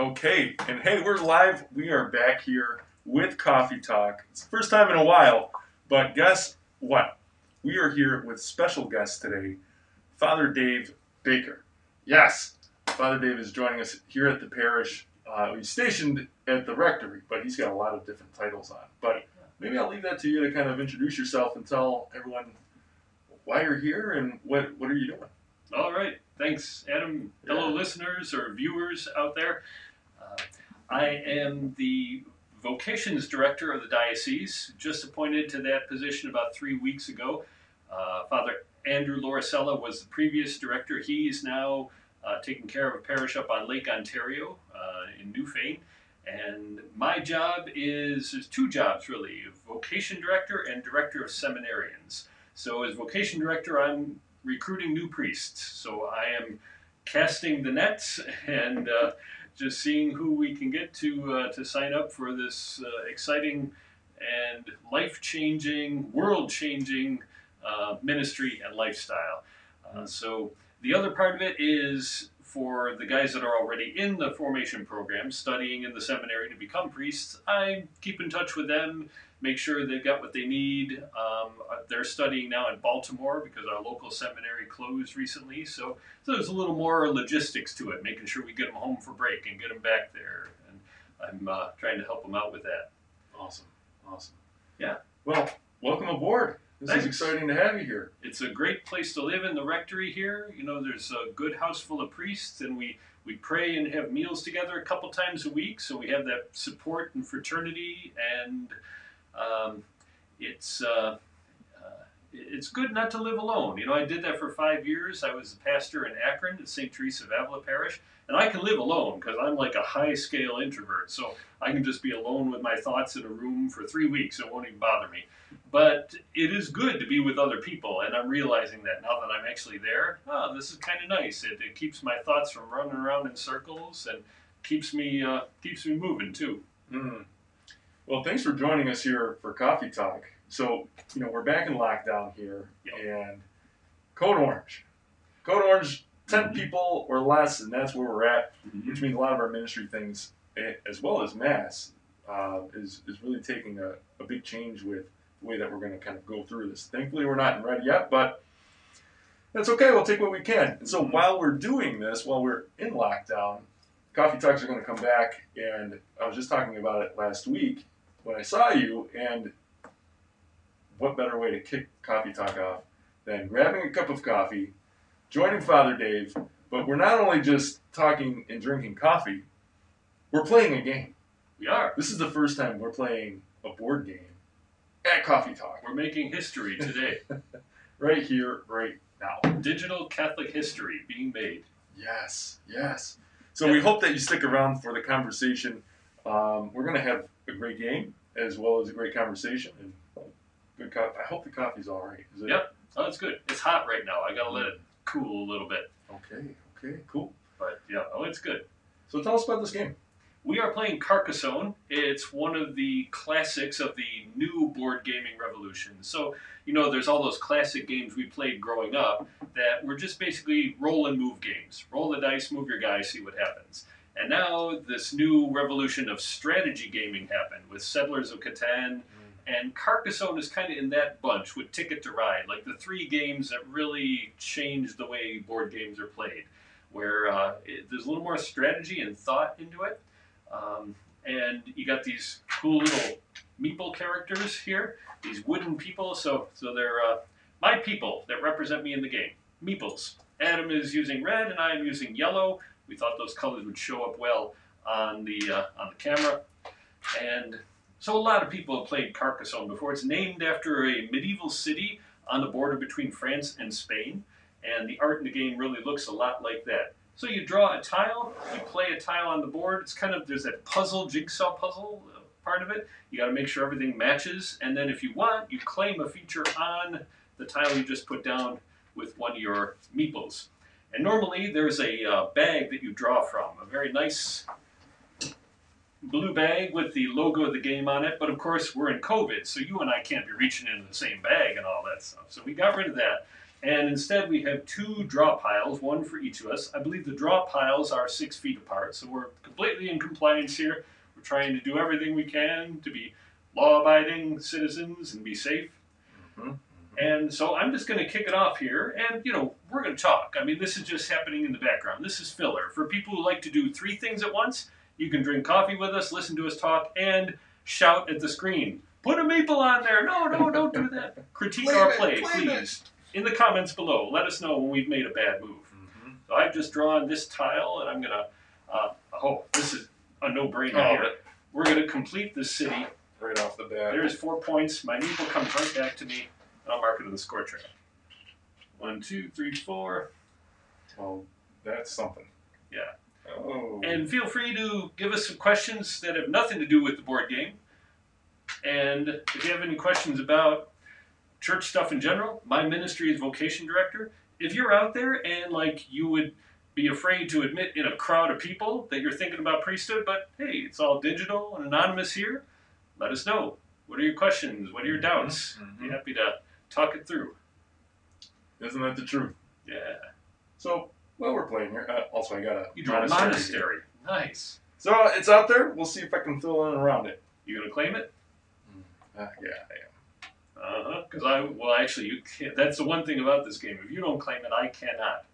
Okay, and hey, we're live. We are back here with Coffee Talk. It's the first time in a while, but guess what? We are here with special guest today, Father Dave Baker. Yes, Father Dave is joining us here at the parish. Uh, he's stationed at the rectory, but he's got a lot of different titles on. But maybe I'll leave that to you to kind of introduce yourself and tell everyone why you're here and what what are you doing. All right. Thanks, Adam. Hello, Yeah. listeners or viewers out there. I am the vocations director of the diocese, just appointed to that position about three weeks ago. Uh, Father Andrew Lauricella was the previous director. He's now uh, taking care of a parish up on Lake Ontario uh, in Newfane. And my job is there's two jobs really vocation director and director of seminarians. So, as vocation director, I'm recruiting new priests. So I am casting the nets and uh, just seeing who we can get to uh, to sign up for this uh, exciting and life-changing, world-changing uh, ministry and lifestyle. Uh, so the other part of it is for the guys that are already in the formation program, studying in the seminary to become priests. I keep in touch with them make sure they've got what they need. Um, uh, they're studying now in Baltimore because our local seminary closed recently, so, so there's a little more logistics to it, making sure we get them home for break and get them back there. And I'm uh, trying to help them out with that. Awesome, awesome. Yeah. Well, welcome aboard. This Thanks. is exciting to have you here. It's a great place to live in the rectory here. You know, there's a good house full of priests, and we we pray and have meals together a couple times a week, so we have that support and fraternity and um, it's uh, uh, it's good not to live alone. You know, I did that for five years. I was a pastor in Akron at St. Teresa of Avila Parish, and I can live alone because I'm like a high scale introvert. So I can just be alone with my thoughts in a room for three weeks. It won't even bother me. But it is good to be with other people, and I'm realizing that now that I'm actually there. Oh, this is kind of nice. It, it keeps my thoughts from running around in circles and keeps me uh, keeps me moving too. Mm. Well, thanks for joining us here for Coffee Talk. So, you know, we're back in lockdown here, Yep. and Code Orange. Code Orange, 10 Mhm. people or less, and that's where we're at, Mm-hmm. which means a lot of our ministry things, eh, as well as Mass, uh, is, is really taking a, a big change with the way that we're going to kind of go through this. Thankfully, we're not in red yet, but that's okay. We'll take what we can. And so, Mhm. while we're doing this, while we're in lockdown, Coffee Talks are going to come back, and I was just talking about it last week when I saw you, and what better way to kick Coffee Talk off than grabbing a cup of coffee, joining Father Dave, but we're not only just talking and drinking coffee, we're playing a game. We are. This is the first time we're playing a board game at Coffee Talk, We're making history today. right here, right now. Digital Catholic history being made. Yes, yes. So we hope that you stick around for the conversation. Um, we're going to have a great game as well as a great conversation and good coffee. I hope the coffee's all right. Is it? Yep. Oh, it's good. It's hot right now. I gotta let it cool a little bit. Okay, okay, cool. But yeah, oh, it's good. So tell us about this game. We are playing Carcassonne. It's one of the classics of the new board gaming revolution. So, you know, there's all those classic games we played growing up that were just basically roll and move games. Roll the dice, move your guy, see what happens. And now this new revolution of strategy gaming happened with Settlers of Catan, and Carcassonne is kind of in that bunch with Ticket to Ride, like the three games that really changed the way board games are played, where uh, it, there's a little more strategy and thought into it. Um, and you got these cool little meeple characters here, these wooden people. So, so they're uh, my people that represent me in the game, meeples. Adam is using red, and I am using yellow. We thought those colors would show up well on the uh, on the camera, and so a lot of people have played Carcassonne before. It's named after a medieval city on the border between France and Spain, and the art in the game really looks a lot like that. So you draw a tile, you play a tile on the board. It's kind of there's that puzzle, jigsaw puzzle uh, part of it. You got to make sure everything matches, and then if you want, you claim a feature on the tile you just put down with one of your meeples. And normally there's a uh, bag that you draw from, a very nice blue bag with the logo of the game on it. But of course, we're in COVID, so you and I can't be reaching into the same bag and all that stuff. So we got rid of that. And instead, we have two draw piles, one for each of us. I believe the draw piles are six feet apart, so we're completely in compliance here. We're trying to do everything we can to be law abiding citizens and be safe. Mhm. And so I'm just going to kick it off here, and you know we're going to talk. I mean, this is just happening in the background. This is filler for people who like to do three things at once. You can drink coffee with us, listen to us talk, and shout at the screen. Put a meeple on there. No, no, don't do that. Critique our play, please. In the comments below, let us know when we've made a bad move. Mhm. So I've just drawn this tile, and I'm gonna. Uh, oh, this is a no-brainer Oh, here. We're gonna complete this city. Right off the bat. There's four points. My meeple comes right back to me, and I'll mark it in the score track. One, two, three, four. Well, that's something. Yeah. Oh. And feel free to give us some questions that have nothing to do with the board game. And if you have any questions about church stuff in general, my ministry is vocation director. If you're out there and like you would be afraid to admit in a crowd of people that you're thinking about priesthood, but hey, it's all digital and anonymous here, let us know. What are your questions? What are your doubts? Mhm. Be happy to talk it through. Isn't that the truth? Yeah. So, while we're playing here, uh, also I got a You monastery. monastery. Nice. So uh, it's out there. We'll see if I can fill in around it. You gonna claim it? Uh, yeah, I Uh. Because I well, actually, you can't. That's the one thing about this game. If you don't claim it, I cannot.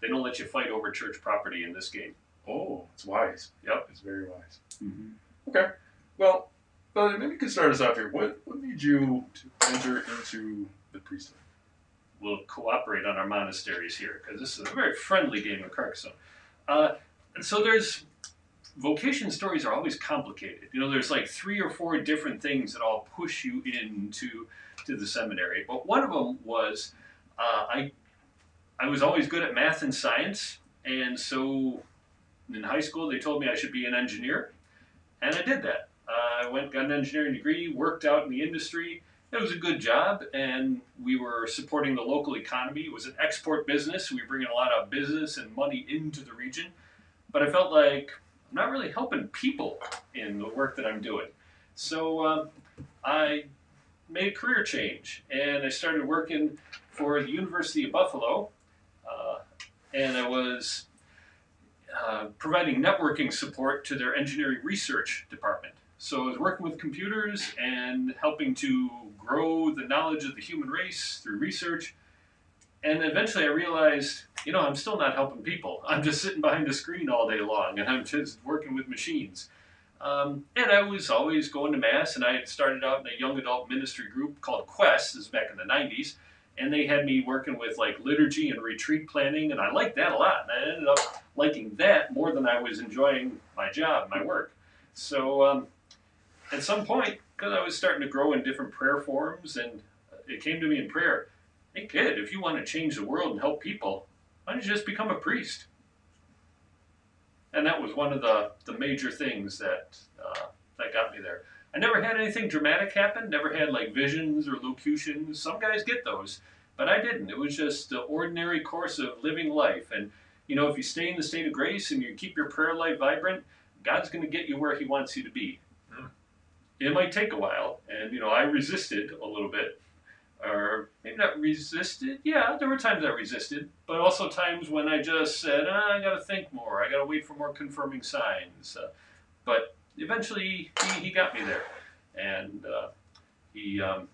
They don't let you fight over church property in this game. Oh, it's wise. Yep. It's very wise. Mm-hmm. Okay. Well, but maybe you can start us off here. What what made you to enter into the priesthood? We'll cooperate on our monasteries here because this is a very friendly game of Carcassonne. Uh, and so there's vocation stories are always complicated. You know, there's like three or four different things that all push you into to the seminary. But one of them was uh, I I was always good at math and science, and so in high school they told me I should be an engineer, and I did that. Uh, I went got an engineering degree, worked out in the industry. It was a good job, and we were supporting the local economy. It was an export business. We were bringing a lot of business and money into the region. But I felt like I'm not really helping people in the work that I'm doing. So um, I made a career change, and I started working for the University of Buffalo, uh, and I was uh, providing networking support to their engineering research department. So I was working with computers and helping to grow the knowledge of the human race through research. And eventually I realized, you know, I'm still not helping people. I'm just sitting behind a screen all day long and I'm just working with machines. Um, and I was always going to Mass, and I had started out in a young adult ministry group called Quest, this is back in the 90s. And they had me working with like liturgy and retreat planning, and I liked that a lot. And I ended up liking that more than I was enjoying my job, my work. So um, at some point, because I was starting to grow in different prayer forms, and it came to me in prayer hey, kid, if you want to change the world and help people, why don't you just become a priest? And that was one of the, the major things that, uh, that got me there. I never had anything dramatic happen, never had like visions or locutions. Some guys get those, but I didn't. It was just the ordinary course of living life. And, you know, if you stay in the state of grace and you keep your prayer life vibrant, God's going to get you where He wants you to be. Hmm. It might take a while, and, you know, I resisted a little bit, or maybe not resisted. Yeah, there were times I resisted, but also times when I just said, ah, I got to think more. I got to wait for more confirming signs. Uh, but eventually, he, he got me there, and uh, he um,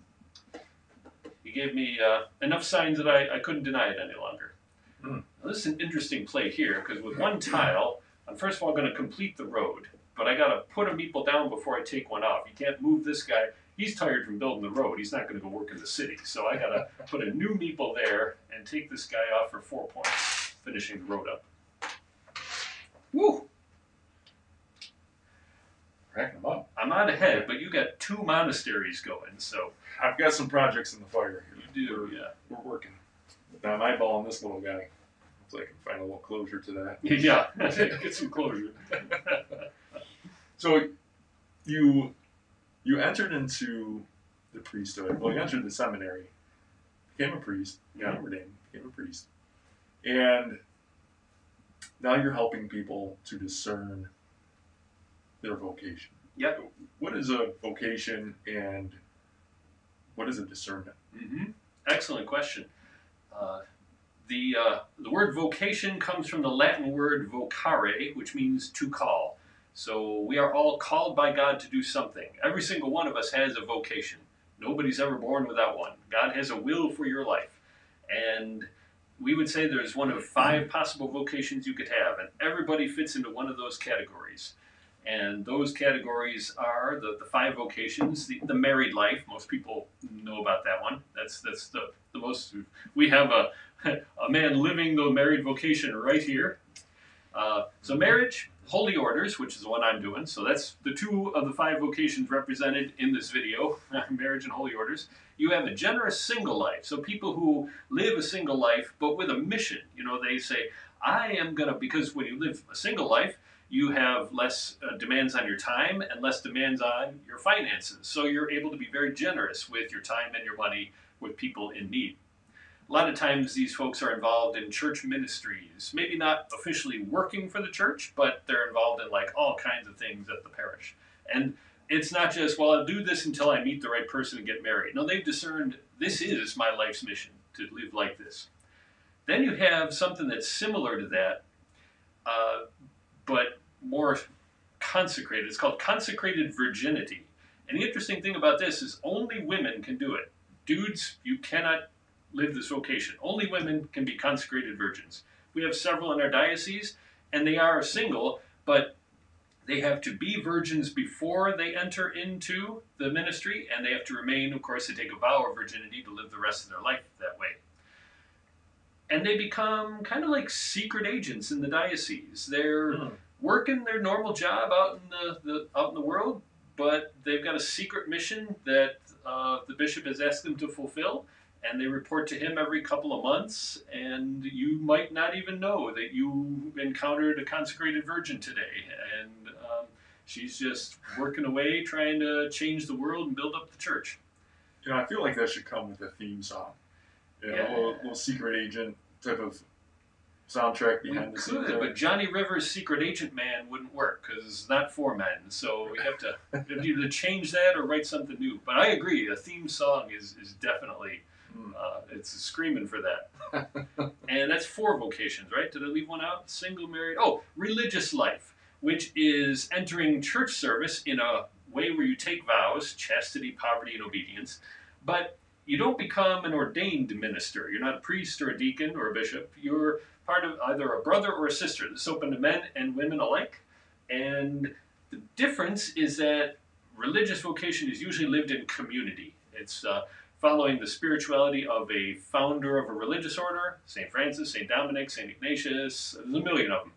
he gave me uh, enough signs that I, I couldn't deny it any longer. Hmm. Now, this is an interesting play here because with one tile, I'm first of all going to complete the road, but I got to put a meeple down before I take one off. You can't move this guy he's tired from building the road. He's not going to go work in the city. So I got to put a new meeple there and take this guy off for four points, finishing the road up. Woo! Racking them up. I'm on ahead, but you got two monasteries going, so I've got some projects in the fire here. you do, yeah. We're working. Now I'm eyeballing this little guy. Hopefully I can find a little closure to that. Yeah, get some closure. So you you entered into the priesthood. Well, you entered the seminary, became a priest, got ordained, became a priest, and now you're helping people to discern their vocation. Yep. What is a vocation and what is a discernment? hmm Excellent question. Uh, the, uh, the word vocation comes from the Latin word vocare, which means to call. So we are all called by God to do something. Every single one of us has a vocation. Nobody's ever born without one. God has a will for your life. And we would say there's one of five possible vocations you could have, and everybody fits into one of those categories. And those categories are the, the five vocations, the, the married life. Most people know about that one. That's that's the, the most. We have a, a man living the married vocation right here. Uh, so marriage, holy orders, which is the one I'm doing. So that's the two of the five vocations represented in this video, marriage and holy orders. You have a generous single life. So people who live a single life, but with a mission. You know, they say, I am going to, because when you live a single life, you have less uh, demands on your time and less demands on your finances. So you're able to be very generous with your time and your money with people in need. A lot of times these folks are involved in church ministries, maybe not officially working for the church, but they're involved in like all kinds of things at the parish. And it's not just, well, I'll do this until I meet the right person and get married. No, they've discerned this is my life's mission to live like this. Then you have something that's similar to that, uh, but more consecrated. It's called consecrated virginity. And the interesting thing about this is only women can do it. Dudes, you cannot live this vocation. Only women can be consecrated virgins. We have several in our diocese, and they are single, but they have to be virgins before they enter into the ministry, and they have to remain, of course, they take a vow of virginity to live the rest of their life that way. And they become kind of like secret agents in the diocese. They're mm. working their normal job out in the, the, out in the world, but they've got a secret mission that uh, the bishop has asked them to fulfill and they report to him every couple of months and you might not even know that you encountered a consecrated virgin today and um, she's just working away trying to change the world and build up the church you know i feel like that should come with a theme song you know, yeah. a little, little secret agent type of soundtrack behind we the scenes. But Johnny Rivers' Secret Agent Man wouldn't work because it's not for men. So we have to, we have to either change that or write something new. But I agree, a theme song is, is definitely uh, it's screaming for that. and that's four vocations, right? Did I leave one out? Single, married. Oh, religious life, which is entering church service in a way where you take vows, chastity, poverty, and obedience, but you don't become an ordained minister. You're not a priest or a deacon or a bishop. You're part of either a brother or a sister. This is open to men and women alike. And the difference is that religious vocation is usually lived in community. It's uh, following the spirituality of a founder of a religious order, St. Francis, St. Dominic, St. Ignatius, there's a million of them.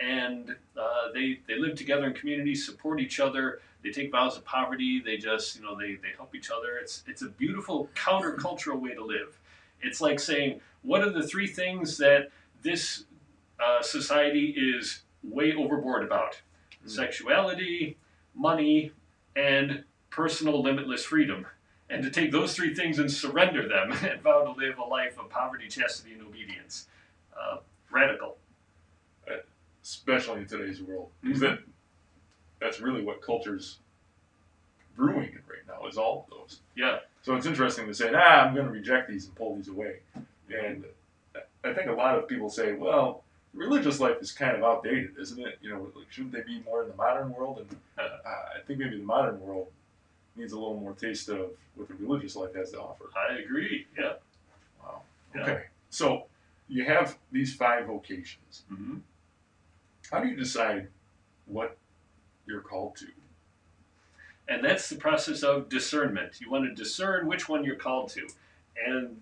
And uh, they, they live together in communities, support each other, they take vows of poverty, they just, you know, they, they help each other. It's, it's a beautiful countercultural way to live. It's like saying, what are the three things that this uh, society is way overboard about? Mm-hmm. Sexuality, money, and personal limitless freedom and to take those three things and surrender them and vow to live a life of poverty, chastity, and obedience. Uh, radical. Especially in today's world. Mm-hmm. that, that's really what culture's brewing right now, is all of those. Yeah. So it's interesting to say, ah, I'm going to reject these and pull these away. And I think a lot of people say, well, religious life is kind of outdated, isn't it? You know, like, shouldn't they be more in the modern world? And uh, I think maybe the modern world needs a little more taste of what the religious life has to offer. I agree. Yeah. Wow. Yeah. Okay. So you have these five vocations. Mm-hmm. How do you decide what you're called to? And that's the process of discernment. You want to discern which one you're called to. And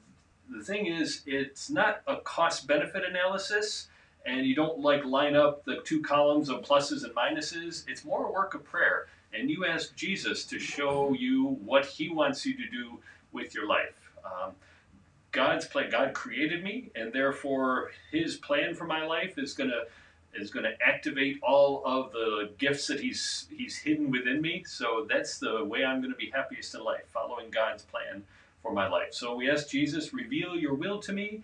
the thing is, it's not a cost benefit analysis and you don't like line up the two columns of pluses and minuses. It's more a work of prayer and you ask Jesus to show you what He wants you to do with your life. Um, God's plan. God created me, and therefore His plan for my life is gonna is going to activate all of the gifts that He's He's hidden within me. So that's the way I'm going to be happiest in life, following God's plan for my life. So we ask Jesus, reveal Your will to me,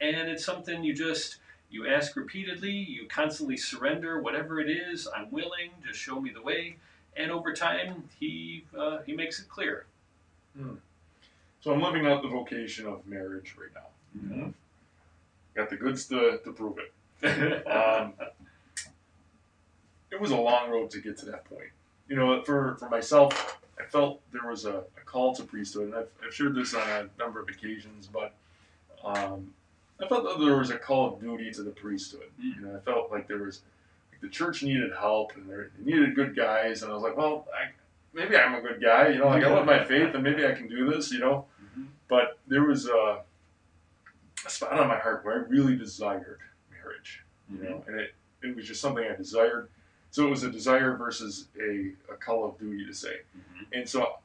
and it's something you just you ask repeatedly. You constantly surrender, whatever it is. I'm willing. Just show me the way and over time he uh, he makes it clear. Hmm. So I'm living out the vocation of marriage right now. Mhm. Got the goods to, to prove it. Um, it was a long road to get to that point. You know, for, for myself, I felt there was a, a call to priesthood, and I've, I've shared this on a number of occasions, but um, I felt that there was a call of duty to the priesthood. Mm. You know, I felt like there was the church needed help and they needed good guys, and I was like, well, I, maybe I'm a good guy. You know, like I love my faith, and maybe I can do this. You know, Mhm. but there was a, a spot on my heart where I really desired marriage you know, and it, it was just something I desired. So it was a desire versus a, a call of duty to say. Mhm. And so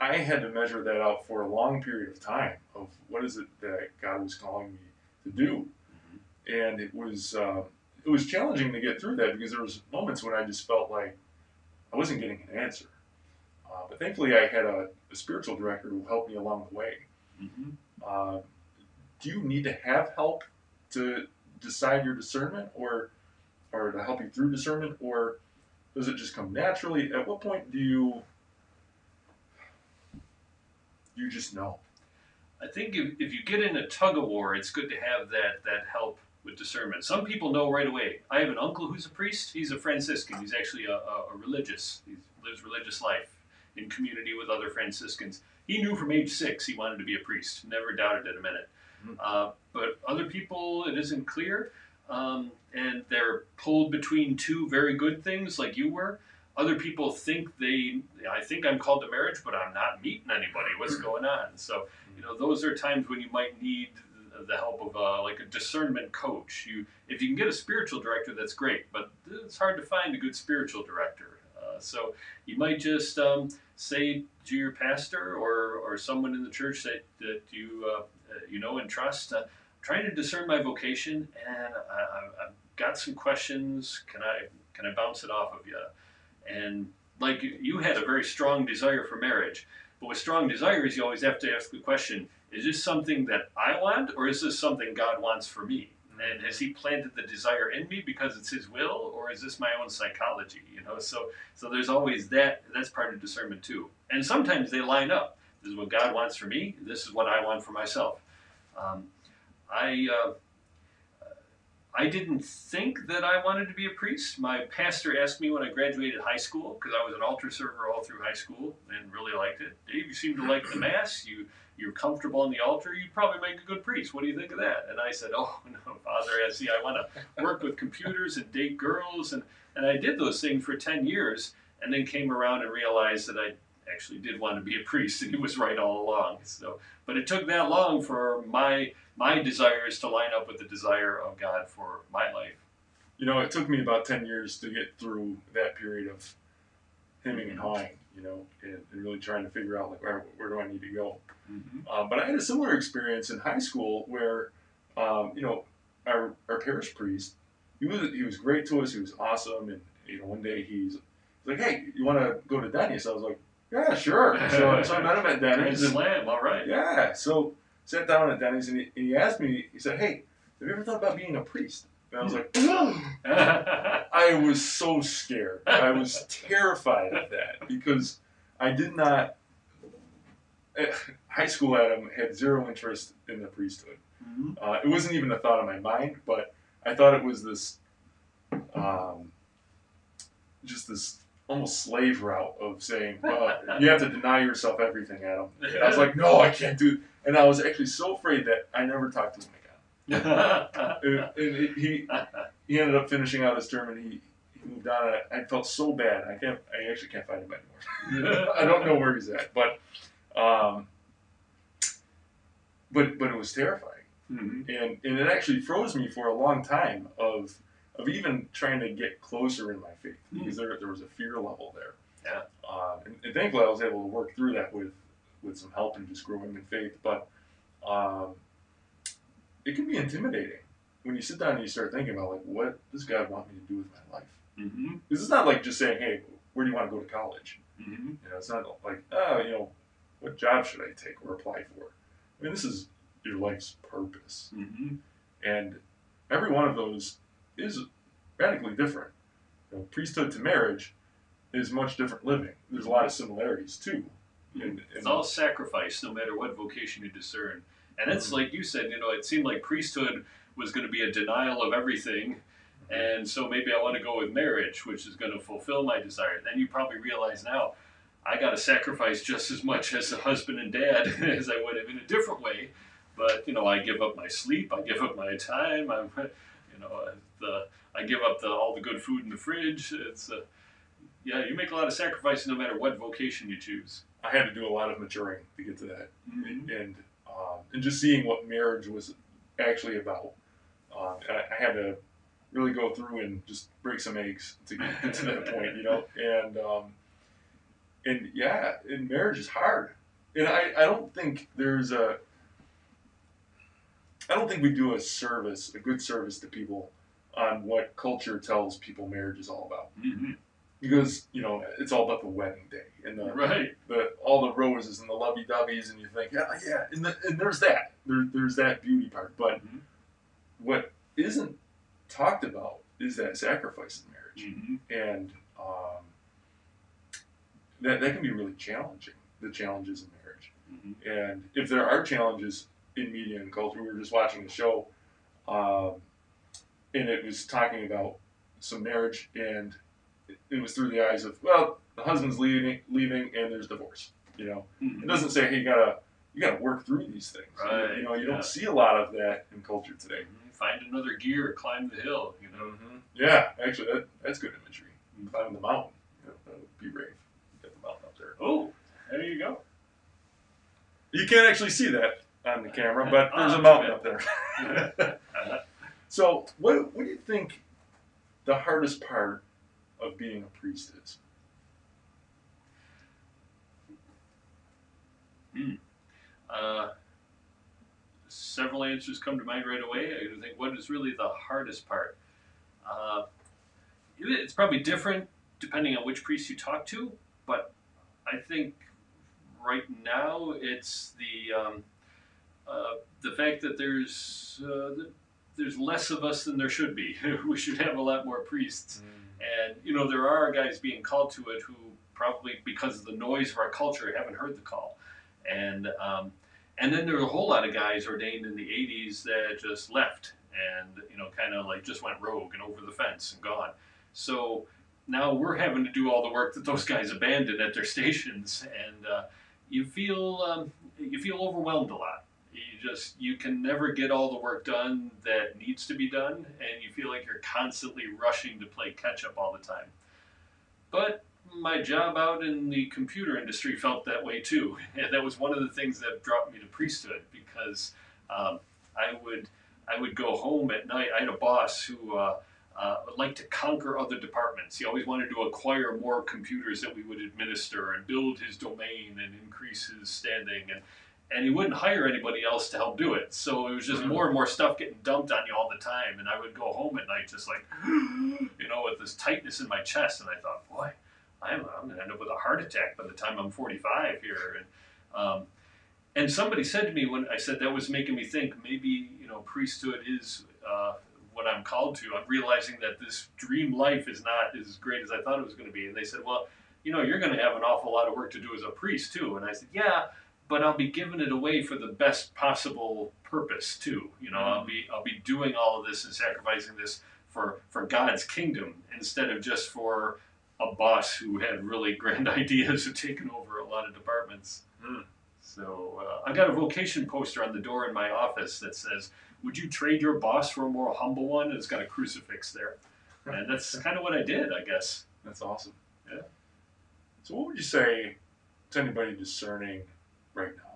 I had to measure that out for a long period of time of what is it that God was calling me to do. And it was uh, it was challenging to get through that because there was moments when I just felt like I wasn't getting an answer. Uh, but thankfully, I had a, a spiritual director who helped me along the way. Mhm. Uh, do you need to have help to decide your discernment or or to help you through discernment or does it just come naturally at what point do you you just know I think if, if you get in a tug of war, it's good to have that that help with discernment. Some people know right away. I have an uncle who's a priest. He's a Franciscan. He's actually a, a, a religious. He lives religious life in community with other Franciscans. He knew from age six he wanted to be a priest. Never doubted it a minute. Mhm. Uh, but other people, it isn't clear, um, and they're pulled between two very good things, like you were. Other people think they, I think I'm called to marriage, but I'm not meeting anybody. What's going on? So you know those are times when you might need the help of uh, like a discernment coach. You if you can get a spiritual director that's great but it's hard to find a good spiritual director. Uh, so you might just um, say to your pastor or, or someone in the church that, that you uh, uh, you know and trust uh, trying to discern my vocation and I, I've got some questions. Can I can I bounce it off of you and like you had a very strong desire for marriage but with strong desires, you always have to ask the question: Is this something that I want, or is this something God wants for me? And has He planted the desire in me because it's His will, or is this my own psychology? You know, so so there's always that. That's part of discernment too. And sometimes they line up. This is what God wants for me. This is what I want for myself. Um, I. Uh, I didn't think that I wanted to be a priest. My pastor asked me when I graduated high school, because I was an altar server all through high school and really liked it. Dave, you seem to like the mass. You you're comfortable on the altar. You'd probably make a good priest. What do you think of that? And I said, Oh no, Father, I see. I want to work with computers and date girls, and and I did those things for ten years, and then came around and realized that I actually did want to be a priest, and he was right all along. So, but it took that long for my my desires to line up with the desire of God for my life. you know it took me about 10 years to get through that period of hemming and hawing you know and, and really trying to figure out like where, where do i need to go Mm-hmm. Um, but I had a similar experience in high school where, um, you know, our, our parish priest, he was he was great to us. He was awesome, and you know, one day he's like, "Hey, you want to go to Denny's?" I was like, "Yeah, sure." So, so I met him at Denny's, and slam, all right. yeah, so sat down at Denny's, and he, and he asked me. He said, "Hey, have you ever thought about being a priest?" And I was like, I was so scared. I was terrified of that because I did not. eh, High school Adam had zero interest in the priesthood. Mhm. Uh, it wasn't even a thought in my mind, but I thought it was this, um, just this almost slave route of saying, you have to deny yourself everything, Adam. And I was like, no, I can't do. it. And I was actually so afraid that I never talked to him again. And, and it, he he ended up finishing out his term, and he, he moved on. I, I felt so bad. I can't. I actually can't find him anymore. I don't know where he's at, but um, but but it was terrifying, Mhm. and and it actually froze me for a long time of of even trying to get closer in my faith because there there was a fear level there. Yeah. Um, and, and thankfully, I was able to work through that with with some help and just growing in faith. But um, it can be intimidating when you sit down and you start thinking about like, what does God want me to do with my life? Mhm. This is not like just saying, hey, where do you want to go to college? Mhm. You know, it's not like, oh, you know, what job should I take or apply for? I mean, this is your life's purpose. Mhm. And every one of those is radically different. You know, priesthood to marriage is much different living. There's a lot of similarities too. And, It's all sacrifice, no matter what vocation you discern. And it's Mhm. like you said, you know, it seemed like priesthood was going to be a denial of everything. And so maybe I want to go with marriage, which is going to fulfill my desire. Then you probably realize now, I got to sacrifice just as much as a husband and dad as I would have in a different way. But you know, I give up my sleep, I give up my time. I'm, you know, the I give up the all the good food in the fridge. It's uh, yeah, you make a lot of sacrifices no matter what vocation you choose. I had to do a lot of maturing to get to that, Mm-hmm. and um, and just seeing what marriage was actually about. Um, I, I had to really go through and just break some eggs to get, to that point, you know. And um, and yeah, and marriage is hard, and I, I don't think there's a I don't think we do a service, a good service to people on what culture tells people marriage is all about. Mm-hmm. Because, you know, it's all about the wedding day and the, Right. the all the roses and the lovey doveys, and you think, yeah, yeah, and, the, and there's that. There, there's that beauty part. But Mhm. what isn't talked about is that sacrifice in marriage. Mm-hmm. And um, that, that can be really challenging, the challenges in marriage. Mm-hmm. And if there are challenges in media and culture, we were just watching the show, um, and it was talking about some marriage, and it, was through the eyes of well, the husband's leaving, leaving, and there's divorce. You know, mm-hmm. it doesn't say hey, you gotta you gotta work through these things. Right, You know, you yeah. don't see a lot of that in culture today. Mm-hmm. Find another gear, climb the hill. You know. Mm-hmm. Yeah, actually, that, that's good imagery. Climb the mountain. You know, be brave. Get the mountain up there. Oh, there you go. You can't actually see that on the camera, but oh, there's Oh, a mountain up there. Uh-huh. so, what, what do you think the hardest part of being a priest is? Uh, several answers come to mind right away. I think what is really the hardest part? Uh, it's probably different depending on which priest you talk to, but I think right now it's the um, uh, the fact that there's uh, th- there's less of us than there should be. we should have a lot more priests. And you know, there are guys being called to it who probably because of the noise of our culture haven't heard the call. And um, and then there are a whole lot of guys ordained in the '80s that just left and you know, kind of like just went rogue and over the fence and gone. So now we're having to do all the work that those guys abandoned at their stations, and uh, you feel um, you feel overwhelmed a lot. You just you can never get all the work done that needs to be done, and you feel like you're constantly rushing to play catch up all the time. But my job out in the computer industry felt that way too, and that was one of the things that brought me to priesthood because um, I would I would go home at night. I had a boss who. Uh, uh, would like to conquer other departments. He always wanted to acquire more computers that we would administer and build his domain and increase his standing. And, and he wouldn't hire anybody else to help do it. So it was just Mhm. more and more stuff getting dumped on you all the time. And I would go home at night just like, you know, with this tightness in my chest. And I thought, boy, I'm, I'm going to end up with a heart attack by the time I'm 45 here. And, um, and somebody said to me when I said that was making me think maybe, you know, priesthood is uh, what I'm called to. I'm realizing that this dream life is not as great as I thought it was going to be. And they said, well, you know, you're going to have an awful lot of work to do as a priest too. And I said, yeah, but I'll be giving it away for the best possible purpose too. You know, I'll be I'll be doing all of this and sacrificing this for for God's kingdom instead of just for a boss who had really grand ideas of taking over a lot of departments. Hmm. So uh, I got a vocation poster on the door in my office that says, "Would you trade your boss for a more humble one?" And it's got a crucifix there, and that's kind of what I did, I guess. That's awesome. Yeah. So, what would you say to anybody discerning right now?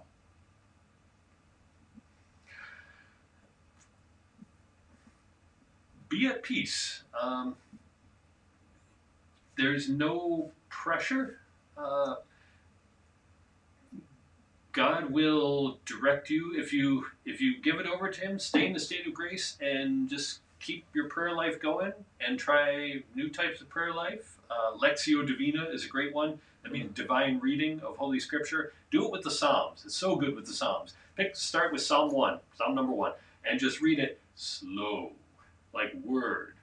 be at peace. Um, there's no pressure. Uh, God will direct you if you if you give it over to Him. Stay in the state of grace and just keep your prayer life going and try new types of prayer life. Uh, Lectio Divina is a great one. I mean, divine reading of Holy Scripture. Do it with the Psalms. It's so good with the Psalms. Pick start with Psalm one, Psalm number one, and just read it slow like word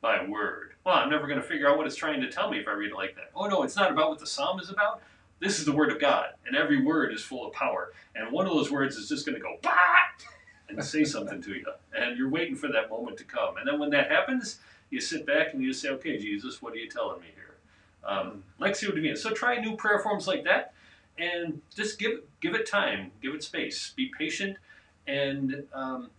by word. Well, I'm never going to figure out what it's trying to tell me if I read it like that. Oh no, it's not about what the psalm is about. this is the word of God, and every word is full of power. And one of those words is just going to go bah and say something to you, and you're waiting for that moment to come. And then when that happens, you sit back and you say, "Okay, Jesus, what are you telling me here?" Um, Lectio Divina. So try new prayer forms like that, and just give give it time, give it space, be patient, and um,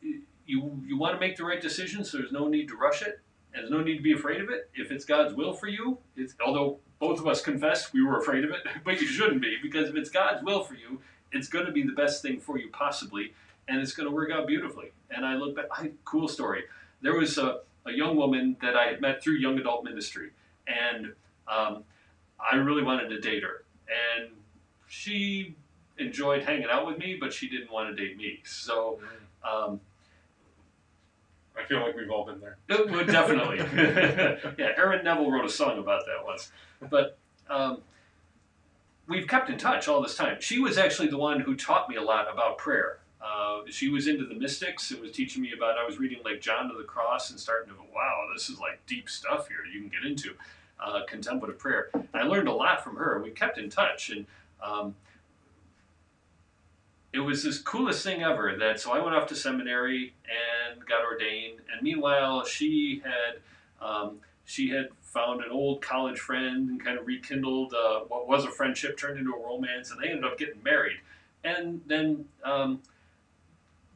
you you want to make the right decision. So there's no need to rush it, and there's no need to be afraid of it. If it's God's will for you, it's although both of us confessed we were afraid of it, but you shouldn't be because if it's God's will for you, it's going to be the best thing for you possibly, and it's going to work out beautifully. And I look back, I, cool story. There was a, a young woman that I had met through young adult ministry, and um, I really wanted to date her, and she enjoyed hanging out with me, but she didn't want to date me. So. Um, I feel like we've all been there. definitely. yeah, Aaron Neville wrote a song about that once. But um, we've kept in touch all this time. She was actually the one who taught me a lot about prayer. Uh, she was into the mystics and was teaching me about. I was reading like John of the Cross and starting to go, wow, this is like deep stuff here. You can get into uh, contemplative prayer. I learned a lot from her. We kept in touch, and um, it was this coolest thing ever. That so I went off to seminary and got ordained, and meanwhile she had um, she had found an old college friend and kind of rekindled uh, what was a friendship turned into a romance, and they ended up getting married. And then um,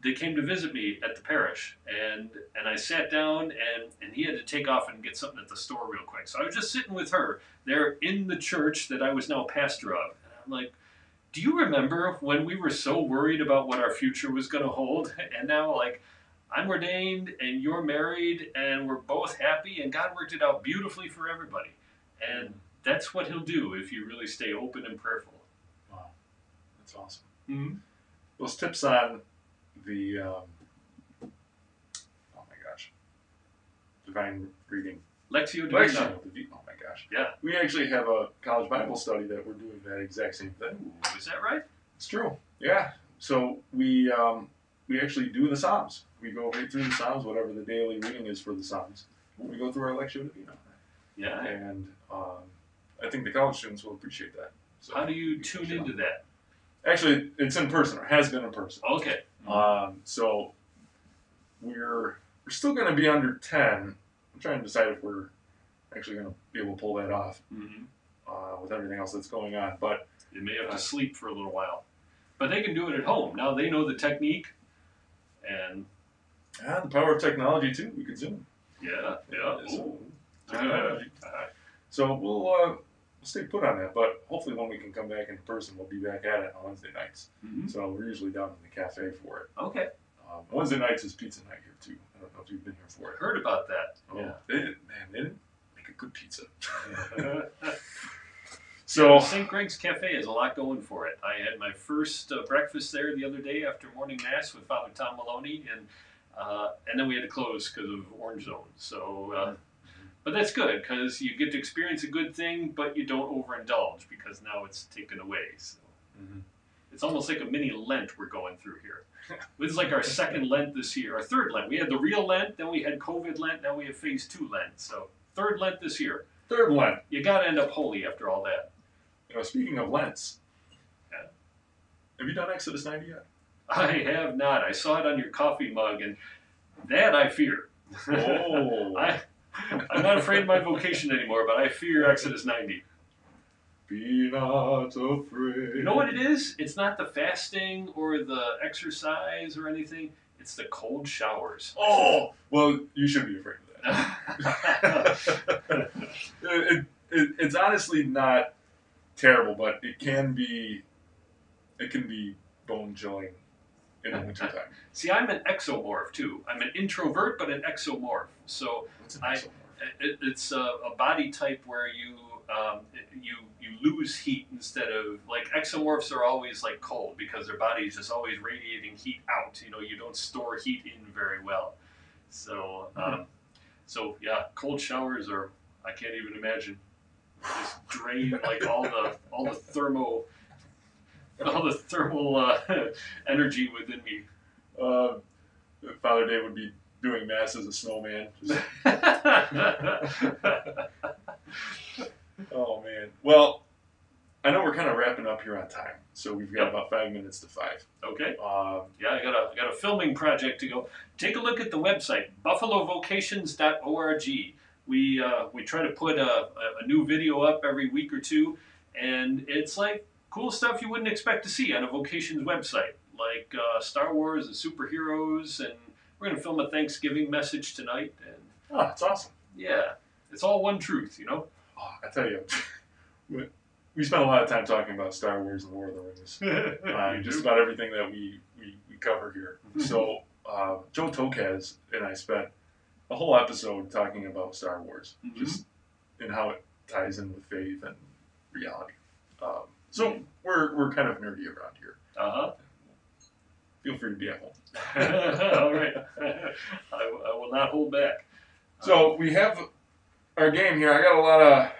they came to visit me at the parish, and and I sat down, and and he had to take off and get something at the store real quick. So I was just sitting with her there in the church that I was now pastor of, and I'm like. Do you remember when we were so worried about what our future was going to hold? And now, like, I'm ordained and you're married and we're both happy and God worked it out beautifully for everybody. And that's what He'll do if you really stay open and prayerful. Wow, that's awesome. Mm-hmm. Those tips on the um, oh my gosh, divine reading. Lectio Divina. Divina. Oh my gosh. Yeah. We actually have a college Bible study that we're doing that exact same thing. Ooh, is that right? It's true. Yeah. So we um, we actually do the Psalms. We go right through the Psalms, whatever the daily reading is for the Psalms. We go through our Lectio Divina, Yeah. and um, I think the college students will appreciate that. So How do you tune into that? Actually, it's in person, or has been in person. Okay. Um, so we're we're still going to be under ten. I'm trying to decide if we're actually going to be able to pull that off Mm-hmm. uh, with everything else that's going on. But You may have to sleep for a little while, but they can do it at home. Now they know the technique, and ah, the power of technology too. We could zoom. yeah, yeah. Ooh. technology. So we'll uh, we'll stay put on that. But hopefully, when we can come back in person, we'll be back at it on Wednesday nights. Mhm. So we're usually down in the cafe for it. Okay. Um, Wednesday nights is pizza night here too. I don't know if you've been here for it. Heard about that. Oh, they didn't, man, they didn't make a good pizza. So St. Greg's Cafe has a lot going for it. I had my first uh, breakfast there the other day after morning mass with Father Tom Maloney, and uh, and then we had to close because of Orange Zone. So, uh, but that's good because you get to experience a good thing, but you don't overindulge because now it's taken away. So Mhm. it's almost like a mini Lent we're going through here. This is like our second Lent this year, our third Lent. We had the real Lent, then we had COVID Lent, now we have Phase Two Lent. So third Lent this year. third Lent. You got to end up holy after all that. You know, speaking of Lents, Yeah. have you done Exodus 90 yet? I have not. I saw it on your coffee mug, and that I fear. Oh, I, I'm not afraid of my vocation anymore, but I fear Exodus 90. be not afraid. You know what it is? It's not the fasting or the exercise or anything. It's the cold showers. Oh, well, you should be afraid of that. it, it, it's honestly not terrible, but it can be, it can be bone chilling in the wintertime. See, I'm an ectomorph too. I'm an introvert, but an ectomorph. So I- it, it's a, a body type where you um, you you lose heat instead of like ectomorphs are always like cold because their body is just always radiating heat out. You know, you don't store heat in very well. So um, so yeah, cold showers are I can't even imagine. Just drain like all the all the thermo all the thermal uh, energy within me. Uh, Father Dave would be doing mass as a snowman. Just, oh man. Well, I know we're kind of wrapping up here on time, so we've got Yep. about five minutes to five. Okay. Um, Yeah, I got a got a filming project to go. Take a look at the website buffalovocations.org. We uh, we try to put a, a, a new video up every week or two, and it's like cool stuff you wouldn't expect to see on a vocations website, like uh, Star Wars and superheroes. And we're gonna film a Thanksgiving message tonight, and oh, that's awesome. yeah, it's all one truth, you know. Oh, I tell you, we, we spent a lot of time talking about Star Wars and Lord of the Rings. Uh, just about everything that we, we, we cover here. So, uh, Joe Tokaz and I spent a whole episode talking about Star Wars, Mhm. just and how it ties in with faith and reality. Um, so, we're, we're kind of nerdy around here. Uh Feel free to be at home. all right. I, I will not hold back. So, we have our game here. I got a lot of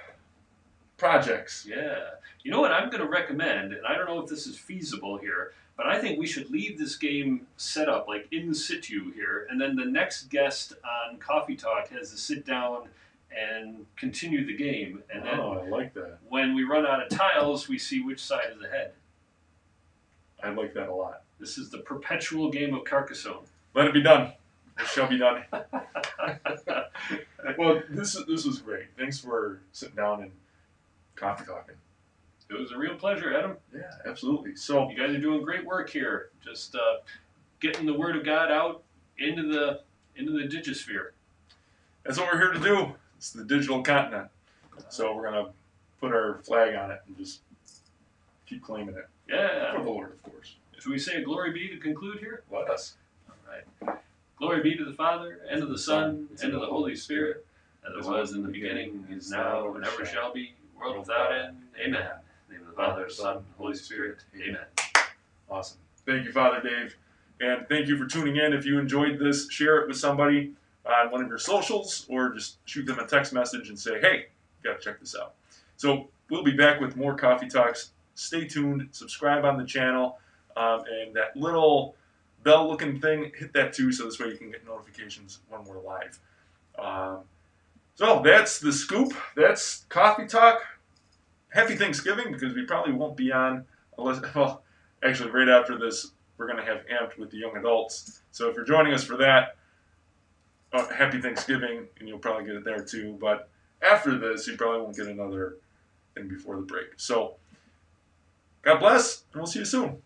projects. Yeah. You know what I'm going to recommend, and I don't know if this is feasible here, but I think we should leave this game set up like in situ here, and then the next guest on Coffee Talk has to sit down and continue the game, and then oh, I like that. when we run out of tiles, we see which side is ahead. I like that a lot. This is the perpetual game of Carcassonne. Let it be done. It shall be done. well, this this was great. Thanks for sitting down and coffee talking. It was a real pleasure, Adam. Yeah, absolutely. So You guys are doing great work here. Just uh, getting the word of God out into the into the digisphere. that's what we're here to do. It's the digital continent. So we're gonna put our flag on it and just keep claiming it for Yeah. the Lord, of course. Should we say a glory be to conclude here? Let us. All right. Glory be to the Father, and to the Son, and to the Holy Spirit, as it was in the beginning, is now, and ever shall be, world without end. Amen. In the name of the Father, Son, Holy Spirit. Amen. Awesome. Thank you, Father Dave. And thank you for tuning in. If you enjoyed this, share it with somebody on one of your socials or just shoot them a text message and say, hey, you got to check this out. So we'll be back with more Coffee Talks. Stay tuned, subscribe on the channel, um, and that little bell looking thing, hit that too, so this way you can get notifications when we're live. Um, so that's the scoop. That's Coffee Talk. Happy Thanksgiving because we probably won't be on unless, well, actually, right after this, we're going to have Amped with the young adults. So if you're joining us for that, uh, happy Thanksgiving, and you'll probably get it there too. But after this, you probably won't get another thing before the break. So God bless, and we'll see you soon.